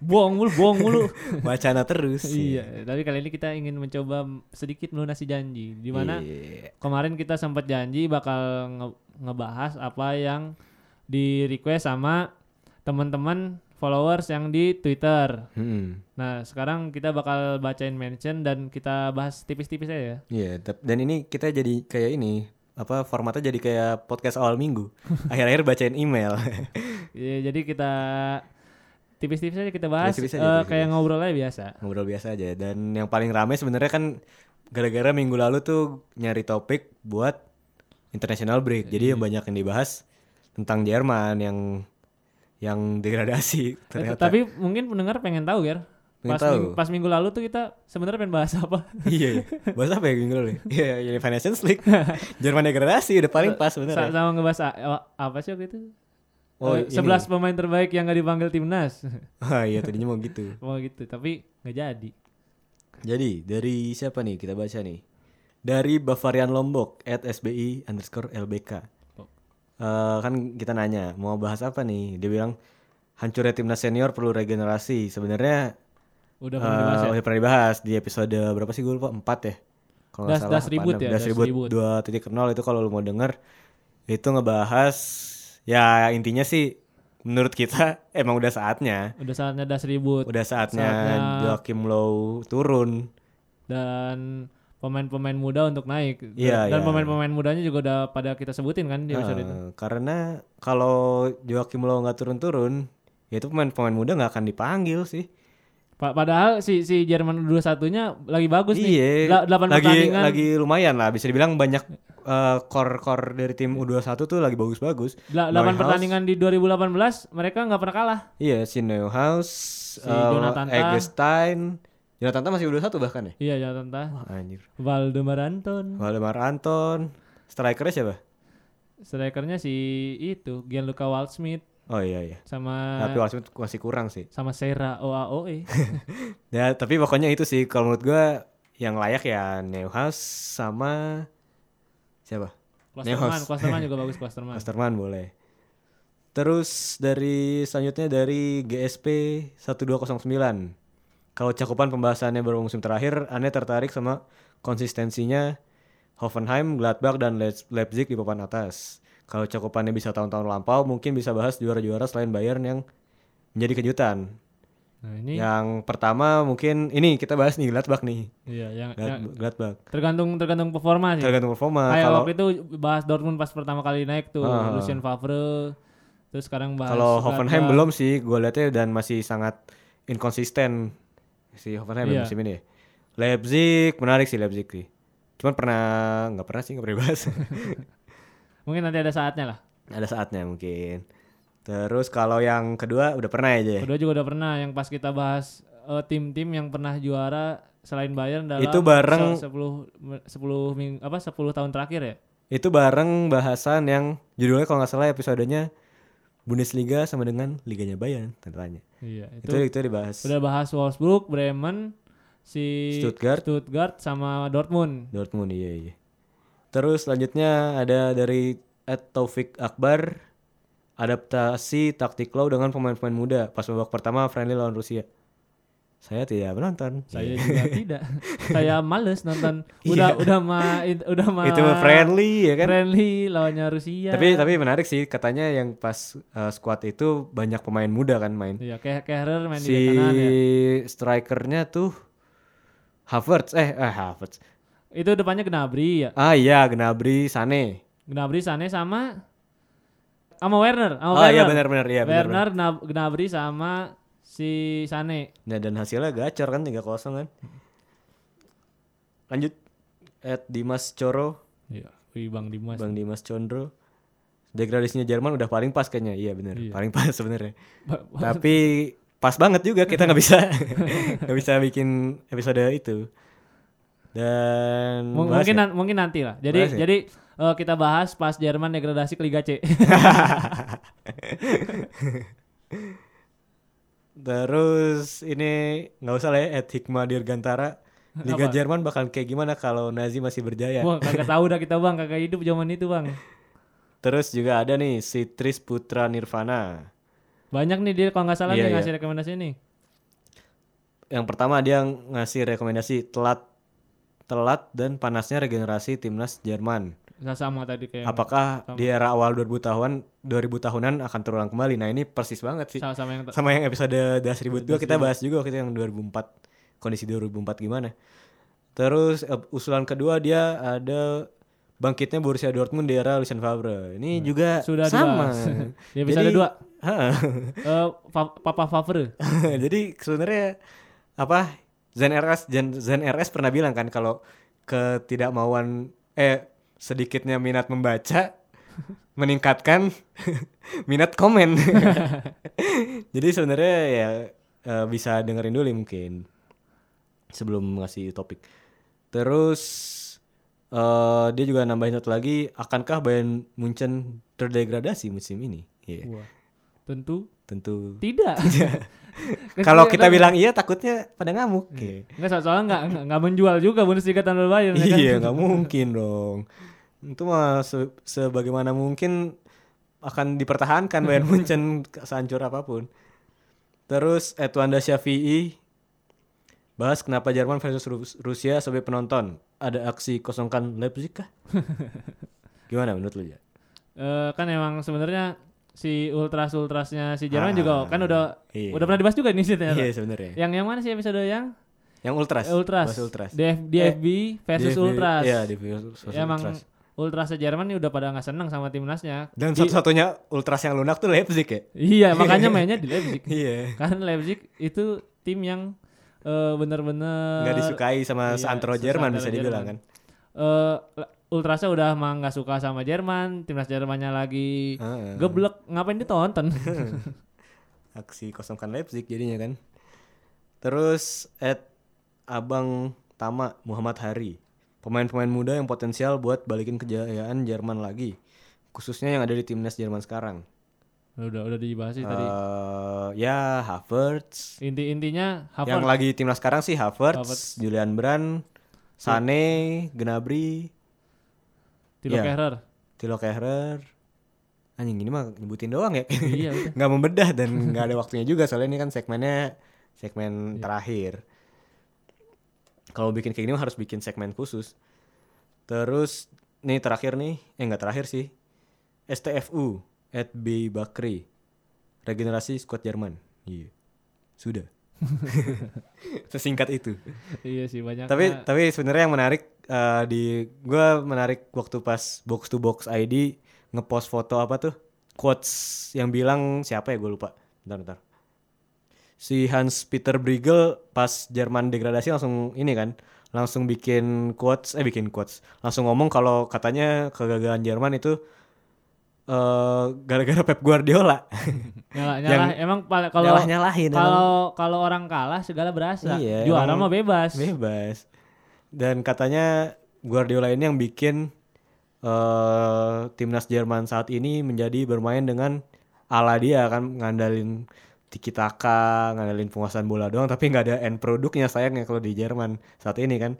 bohong mulu, bohong mulu. Wacana terus. iya, tapi kali ini kita ingin mencoba sedikit melunasi janji. Di mana Iya. kemarin kita sempat janji bakal nge- ngebahas apa yang di request sama teman-teman followers yang di Twitter. Hmm. Nah, sekarang kita bakal bacain mention dan kita bahas tipis-tipis aja ya. Iya, dan ini kita jadi kayak ini apa formatnya jadi kayak podcast awal minggu. Akhir-akhir bacain email. Iya, jadi kita tipis-tipis aja kita bahas Tipis-tipis aja, eh, tipis-tipis. kayak ngobrol aja biasa. Ngobrol biasa aja. Dan yang paling rame sebenarnya kan gara-gara minggu lalu tuh nyari topik buat international break. Jadi yang banyak yang dibahas tentang Jerman yang yang degradasi Eh, ternyata. Tapi mungkin pendengar pengen tahu, Ger. Pengen Pas, tahu. minggu, pas minggu lalu tuh kita sebenarnya pengen bahas apa? iya, iya. Bahas apa ya minggu lalu? ya? Iya, ini Nations League. Jerman degradasi udah paling pas Sa- sebenarnya. sama ngebahas apa sih waktu itu? Oh, Eh. 11 pemain terbaik yang gak dipanggil timnas. Ah iya tadinya mau gitu. Mau gitu, tapi nggak jadi. Jadi dari siapa nih kita baca nih? Dari Bavarian Lombok at SBI underscore LBK. Oh. Eh, kan kita nanya mau bahas apa nih? Dia bilang hancurnya timnas senior perlu regenerasi. Sebenarnya Udah eh, pernah dibahas ya? udah pernah dibahas di episode berapa sih gue lupa? Empat ya. Kalau Das- salah. Das enam. ya, Das Das titik nol itu kalau lu mau denger itu ngebahas ya intinya sih menurut kita emang udah saatnya. Udah saatnya das ribut Udah saatnya, Saatnya- Joachim Low turun. dan pemain-pemain muda untuk naik. Iya, dan iya. pemain-pemain mudanya juga udah pada kita sebutin kan di episode Eh, itu. Karena kalau Joachim Low nggak turun-turun, ya itu pemain-pemain muda nggak akan dipanggil sih. Pa- padahal si si Jerman U21-nya lagi bagus nih. Iya. Dela- delapan lagi pertandingan. lagi lumayan lah bisa dibilang banyak eh, core-core dari tim U21 tuh lagi bagus-bagus. Dela- delapan Neuhaus. pertandingan di 2018 mereka nggak pernah kalah. Iya, si Neuhaus, Si Jonathan Tah. Eggestein. Jonathan masih U21 bahkan ya? Iya, ya tante. Wah, anjir. Valdemar Anton. Waldemar Anton. Strikernya siapa? Strikernya si itu Gianluca Waldschmidt Oh iya iya. sama Tapi Waldschmidt masih kurang sih. sama Serra OAOE. Ya, tapi pokoknya itu sih kalau menurut gua yang layak ya Neuhaus sama siapa? Klosterman. Klosterman juga bagus Klosterman. Masterman boleh. Terus dari selanjutnya dari GSP 1209. Kalau cakupan pembahasannya baru musim terakhir, Anda tertarik sama konsistensinya Hoffenheim, Gladbach, dan Leip- Leipzig di papan atas. Kalau cakupannya bisa tahun-tahun lampau, mungkin bisa bahas juara-juara selain Bayern yang menjadi kejutan. Nah, ini Yang pertama mungkin ini kita bahas nih Gladbach nih. iya yang, Glad- yang Gladbach. tergantung tergantung performa sih. Tergantung performa. Kayak Kalau waktu itu bahas Dortmund pas pertama kali naik tuh Ah. Lucien Favre. Terus sekarang bahas Kalau Hoffenheim belum sih, gue lihatnya dan masih sangat inkonsisten si Hoffenheim ya Iya. musim ini. Leipzig menarik sih Leipzig sih. Cuman pernah nggak pernah sih nggak pernah bahas. Mungkin nanti ada saatnya lah. Ada saatnya mungkin. Terus kalau yang kedua udah pernah aja. ya? Kedua juga udah pernah yang pas kita bahas eh, tim-tim yang pernah juara selain Bayern dalam Itu bareng- se- 10 10 ming, apa 10 tahun terakhir ya. Itu bareng bahasan yang judulnya kalau nggak salah episodenya Bundesliga sama dengan liganya Bayern tentunya. Iya, Itu itu, itu, dibahas. udah bahas Wolfsburg, Bremen, si Stuttgart. Stuttgart sama Dortmund. Dortmund iya iya. Terus selanjutnya ada dari Ed Taufik Akbar adaptasi taktik low dengan pemain-pemain muda pas babak pertama friendly lawan Rusia. Saya tidak menonton. Saya juga tidak. Saya males nonton. Iya. Udah udah mah udah mah Itu friendly ya kan. friendly lawannya Rusia. Tapi tapi menarik sih katanya yang pas uh, squad itu banyak pemain muda kan main. Iya, kayak Kehrer main si di kanan ya. strikernya tuh Havertz eh eh Havertz. Itu depannya Gnabry ya. Ah iya Gnabry, Sane. Gnabry Sane sama sama Werner, sama Oh Werner. iya benar-benar iya benar. Werner, Gnab- Gnabry sama si Sane. Nah, dan hasilnya gacor kan 3-0 kan. Lanjut at Dimas Coro, Iya, wih Bang Dimas. Bang Dimas Condro. Degradasinya Jerman udah paling pas kayaknya. Iya bener, Iya. paling pas sebenarnya. Tapi pas banget juga kita nggak bisa nggak bisa bikin episode itu. Dan bahas mungkin ya? nan- mungkin nanti lah. Jadi Bahas ya? jadi eh, kita bahas pas Jerman degradasi ke Liga C. Terus ini nggak usah lah ya at Hikmah Dirgantara. Liga Apa? Jerman bakal kayak gimana kalau Nazi masih berjaya? Wah, kagak tahu dah kita Bang, kagak hidup zaman itu Bang. Terus juga ada nih si Tris Putra Nirvana. Banyak nih dia kalau nggak salah nih iya. ngasih rekomendasi nih. Yang pertama dia ngasih rekomendasi telat telat dan panasnya regenerasi timnas Jerman. Nggak sama tadi kayak Apakah sama. di era awal 2000 tahun 2000 tahunan akan terulang kembali? Nah, ini persis banget sih. sama-sama yang Sama yang episode Das Ribut 2 kita bahas juga itu yang 2004. Kondisi 2004 gimana. Terus eh, usulan kedua dia ada bangkitnya Borussia Dortmund di era Lucien Favre. Ini juga Nah, sudah sama. dibahas. Di episode Jadi- dua. Ha. Eh, Fa- Papa Favre. Jadi sebenarnya apa Zen RS Zen, Zen RS pernah bilang kan kalau ketidakmauan eh sedikitnya minat membaca meningkatkan minat komen. Jadi sebenarnya ya eh, bisa dengerin dulu mungkin sebelum ngasih topik. Terus eh dia juga nambahin satu lagi, akankah Bayern Munchen terdegradasi musim ini? Iya, Wah. Tentu tentu. tidak. Kalau kita bilang iya takutnya pada ngamuk. Iya. Enggak soal soalnya enggak enggak, enggak menjual juga Bundesliga tanpa Bayern ya kan? Iya, nggak mungkin dong. Itu mah se- sebagaimana mungkin akan dipertahankan Bayern Munchen sehancur apa pun. Terus Etwanda Syafi'i bahas kenapa Jerman versus Rus- Rusia sebagai penonton. Ada aksi kosongkan Leipzig kah? Gimana menurut lu ya? Eh, kan emang sebenarnya si ultras ultrasnya si Jerman Ah, juga kan udah iya. udah pernah dibahas juga nih sih ternyata. Iya sebenarnya. Yang yang mana sih episode yang Yang ultras. Eh, ultras. Bahas ultras. DF, DFB versus DFB ultras. Iya, DFB versus Ya, emang ultras. ultrasnya Jerman ini udah pada nggak seneng sama timnasnya. Dan Di- satu-satunya ultras yang lunak tuh Leipzig ya? Iya, makanya mainnya di Leipzig. Iya. Karena Leipzig itu tim yang eh, bener-bener nggak disukai sama iya, seantero Jerman bisa dibilang Jerman. kan. eh Ultrasnya udah mah nggak suka sama Jerman, timnas Jermannya lagi Heeh. geblek, ngapain ditonton? aksi kosongkan Leipzig jadinya kan. Terus at Abang Tama Muhammad Hari. Pemain-pemain muda yang potensial buat balikin kejayaan Jerman lagi. Khususnya yang ada di timnas Jerman sekarang. udah udah dibahas sih tadi. Eh, ya Havertz. Inti-intinya Yang Havertz lagi timnas sekarang sih Havertz, Havertz. Julian Brand, Sane, Gnabry, Tilo Iya. Kehrer. Tilo Kehrer. Anjing ini mah nyebutin doang ya. iya udah. nggak membedah dan nggak ada waktunya juga soalnya ini kan segmennya segmen Iya. terakhir. Kalau bikin kayak gini mah harus bikin segmen khusus. Terus nih terakhir nih, eh nggak terakhir sih. STFU at B Bakri. Regenerasi skuad Jerman. Iya. Sudah. Sesingkat itu. iya sih banyak. Tapi tapi sebenarnya yang menarik eh, di gua menarik waktu pas box to box ID ngepost foto apa tuh quotes yang bilang siapa ya gue lupa. Bentar bentar. Si Hans Peter Briegel pas Jerman degradasi langsung ini kan langsung bikin quotes eh bikin quotes langsung ngomong kalau katanya kegagalan Jerman itu eh gara-gara Pep Guardiola Nyala, yang nyalah, emang kalau nyalah nyalahin kalau kalau orang kalah segala berasa. Iya, Juara mah bebas. Bebas. Dan katanya Guardiola ini yang bikin eh timnas Jerman saat ini menjadi bermain dengan ala dia kan ngandalin tiki taka, ngandalin penguasaan bola doang tapi nggak ada end produknya sayangnya kalau di Jerman saat ini kan.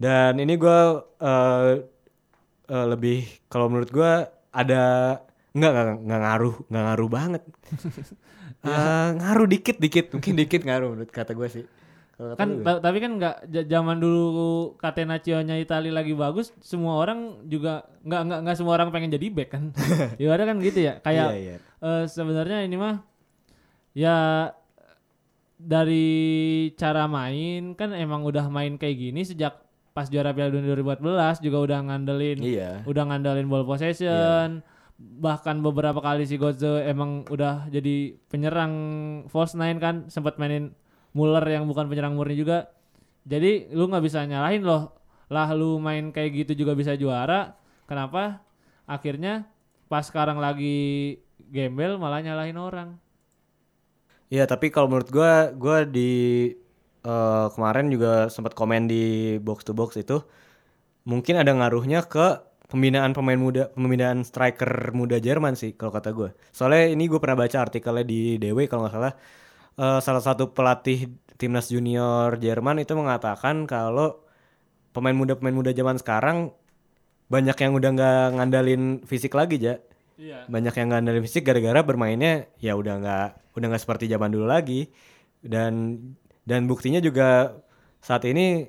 Dan ini gua eh eh, lebih kalau menurut gua ada nggak nggak nggak ngaruh nggak ngaruh banget. Eh, ngaruh dikit dikit mungkin dikit ngaruh menurut kata gue sih. Kata kan ta- tapi kan nggak zaman dulu Catenaccio-nya Itali lagi bagus semua orang juga nggak nggak nggak semua orang pengen jadi back kan ya ada kan gitu ya kayak Iya, iya. eh, sebenarnya ini mah ya dari cara main kan emang udah main kayak gini sejak pas juara Piala Dunia 2014 juga udah ngandelin Iya. udah ngandelin ball possession. Bahkan beberapa kali si Götze emang udah jadi penyerang false nine kan sempat mainin Muller yang bukan penyerang murni juga. Jadi lu nggak bisa nyalahin loh. Lah lu main kayak gitu juga bisa juara. Kenapa? Akhirnya pas sekarang lagi gembel malah nyalahin orang. Iya, tapi kalau menurut gua gua di eh, kemarin juga sempat komen di box to box itu mungkin ada ngaruhnya ke pembinaan pemain muda, pembinaan striker muda Jerman sih kalau kata gua. Soalnya ini gue pernah baca artikelnya di DW kalau nggak salah. Eh, salah satu pelatih timnas junior Jerman itu mengatakan kalau pemain muda pemain muda zaman sekarang banyak yang udah nggak ngandalin fisik lagi ja. Iya. Banyak yang ngandalin fisik gara-gara bermainnya ya udah nggak udah nggak seperti zaman dulu lagi. Dan dan buktinya juga saat ini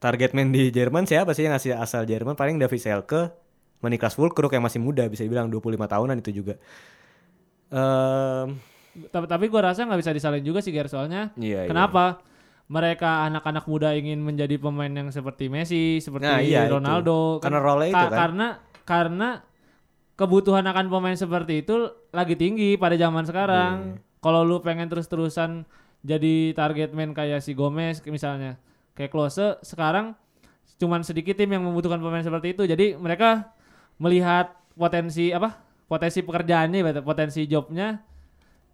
target man di Jerman siapa sih yang ngasih asal Jerman paling David Selke sama Niklas Fulkrug yang masih muda bisa dibilang 25 tahunan itu juga Ehm, tapi tapi gue rasa nggak bisa disalahin juga sih Ger soalnya iya, iya. Kenapa? Mereka anak-anak muda ingin menjadi pemain yang seperti Messi, seperti Nah, iya, itu. Ronaldo. Karena role itu kan. Karena karena kebutuhan akan pemain seperti itu lagi tinggi pada zaman Iya. sekarang. Kalau lu pengen terus-terusan jadi target man kayak si Gomez misalnya, kayak Klose, sekarang cuman sedikit tim yang membutuhkan pemain seperti itu. Jadi mereka melihat potensi apa? Potensi pekerjaannya, potensi jobnya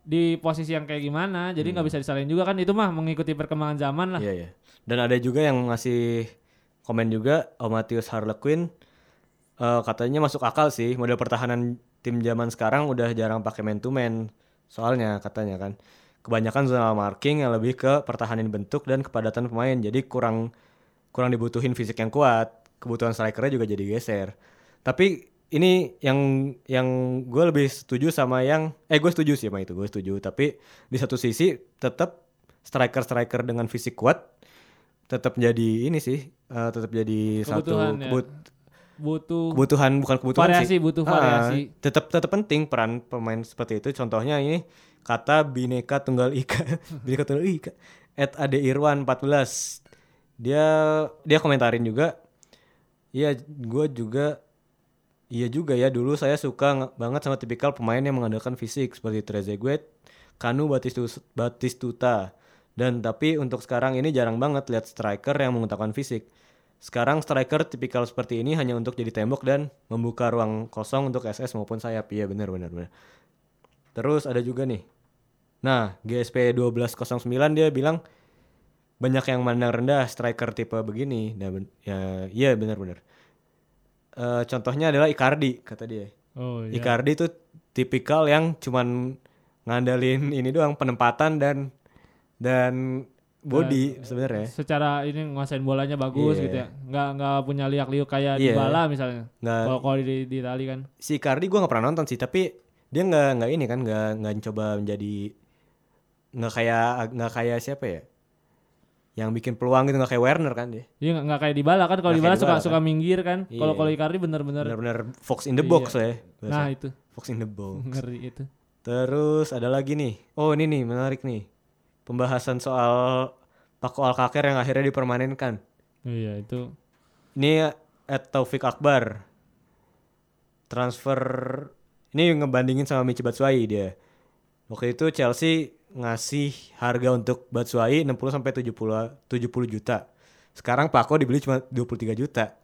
di posisi yang kayak gimana jadi nggak bisa disalahin juga kan itu mah mengikuti perkembangan zaman lah Iya iya. Dan ada juga yang ngasih komen juga oh, Matius Harlequin eh, katanya masuk akal sih model pertahanan tim zaman sekarang udah jarang pakai man to man. Soalnya katanya kan kebanyakan zona marking yang lebih ke pertahanan bentuk dan kepadatan pemain. Jadi kurang kurang dibutuhin fisik yang kuat. Kebutuhan strikernya juga jadi geser. Tapi ini yang yang gue lebih setuju sama yang eh gue setuju sih sama itu gue setuju tapi di satu sisi tetap striker striker dengan fisik kuat tetap jadi ini sih eh, tetap jadi satu Kebutuhan ya. kebut- butuh kebutuhan bukan kebutuhan variasi sih butuh Ah, variasi tetap tetap penting peran pemain seperti itu contohnya ini kata bineka tunggal ika bineka tunggal ika at ade irwan 14 dia dia komentarin juga iya gue juga iya juga ya dulu saya suka nge- banget sama tipikal pemain yang mengandalkan fisik seperti Trezeguet Kanu Batistu- Batistuta Dan tapi untuk sekarang ini jarang banget lihat striker yang mengutamakan fisik. Sekarang striker tipikal seperti ini hanya untuk jadi tembok dan membuka ruang kosong untuk SS maupun sayap. Iya benar benar benar. Terus ada juga nih. Nah, GSP 1209 dia bilang banyak yang mandang rendah striker tipe begini. Nah, ben- ya, iya benar-benar. Eh, contohnya adalah Icardi kata dia. Oh iya. Icardi itu tipikal yang cuman ngandalin ini doang penempatan dan dan body sebenarnya. Secara ini nguasain bolanya bagus Iya. gitu ya. Nggak nggak punya liak-liuk kayak Iya. Dybala misalnya. Kalau kalau di, di Itali kan. si Icardi gue nggak pernah nonton sih tapi dia nggak nggak ini kan nggak nggak coba menjadi nggak kayak nggak kayak siapa ya yang bikin peluang gitu nggak kayak Werner kan dia Iya nggak kayak Dybala kan. Kalau Dybala kayak suka Dybala suka minggir kan. Kalau Iya. kalau Icardi bener-bener. benar-benar fox in the Iya. box ya bahasa. Nah itu fox in the box ngeri itu. terus ada lagi nih oh ini nih menarik nih pembahasan soal Paco Alcacer yang akhirnya dipermanenkan Iya itu. Ini at Taufik Akbar. Transfer ini ngebandingin sama Michi Batshuayi dia. Waktu itu Chelsea ngasih harga untuk Batshuayi 60 sampai 70 70 juta. Sekarang Paco dibeli cuma 23 juta.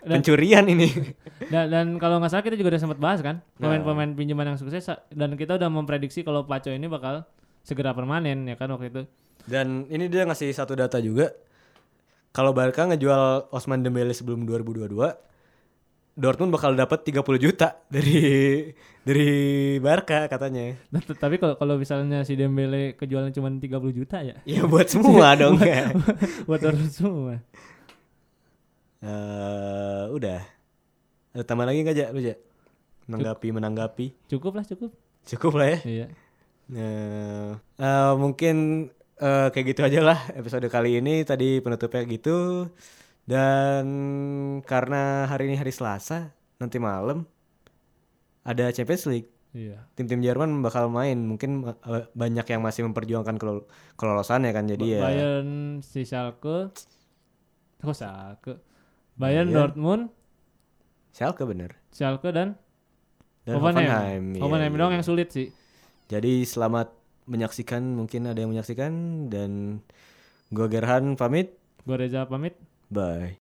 Dan- Pencurian ini. Dan, dan kalau nggak salah kita juga udah sempat bahas kan Nah. pemain-pemain pinjaman yang sukses dan kita udah memprediksi kalau Paco ini bakal segera permanen ya kan waktu itu. Dan ini dia ngasih satu data juga. Kalau Barca ngejual Osman Dembele sebelum 2022, Dortmund bakal dapat 30 juta dari dari Barca katanya. Nah, Tapi kalau kalau misalnya si Dembele kejualan cuma 30 juta ya Ya buat semua dong ya. buat orang semua. Eh, udah. Ada tambah lagi nggak Ja? Lu Ja? Menanggapi menanggapi. Cukup lah cukup. Cukup lah ya. Iya. Nah, eh, mungkin eh, kayak gitu aja lah episode kali ini. Tadi penutupnya gitu. Dan karena hari ini hari Selasa, nanti malam ada Champions League. Iya. Tim-tim Jerman bakal main. Mungkin eh, banyak yang masih memperjuangkan kelol- kelolosannya kan. Jadi ya. Bayern si Schalke. Kok Schalke? Bayern, Bayern. Dortmund, Schalke bener. Schalke dan, Dan Hoffenheim. Hoffenheim. Iya, Hoffenheim doang yang sulit sih. Jadi selamat menyaksikan, mungkin ada yang menyaksikan dan gua Gerhan pamit. Gue Reza pamit. Bye.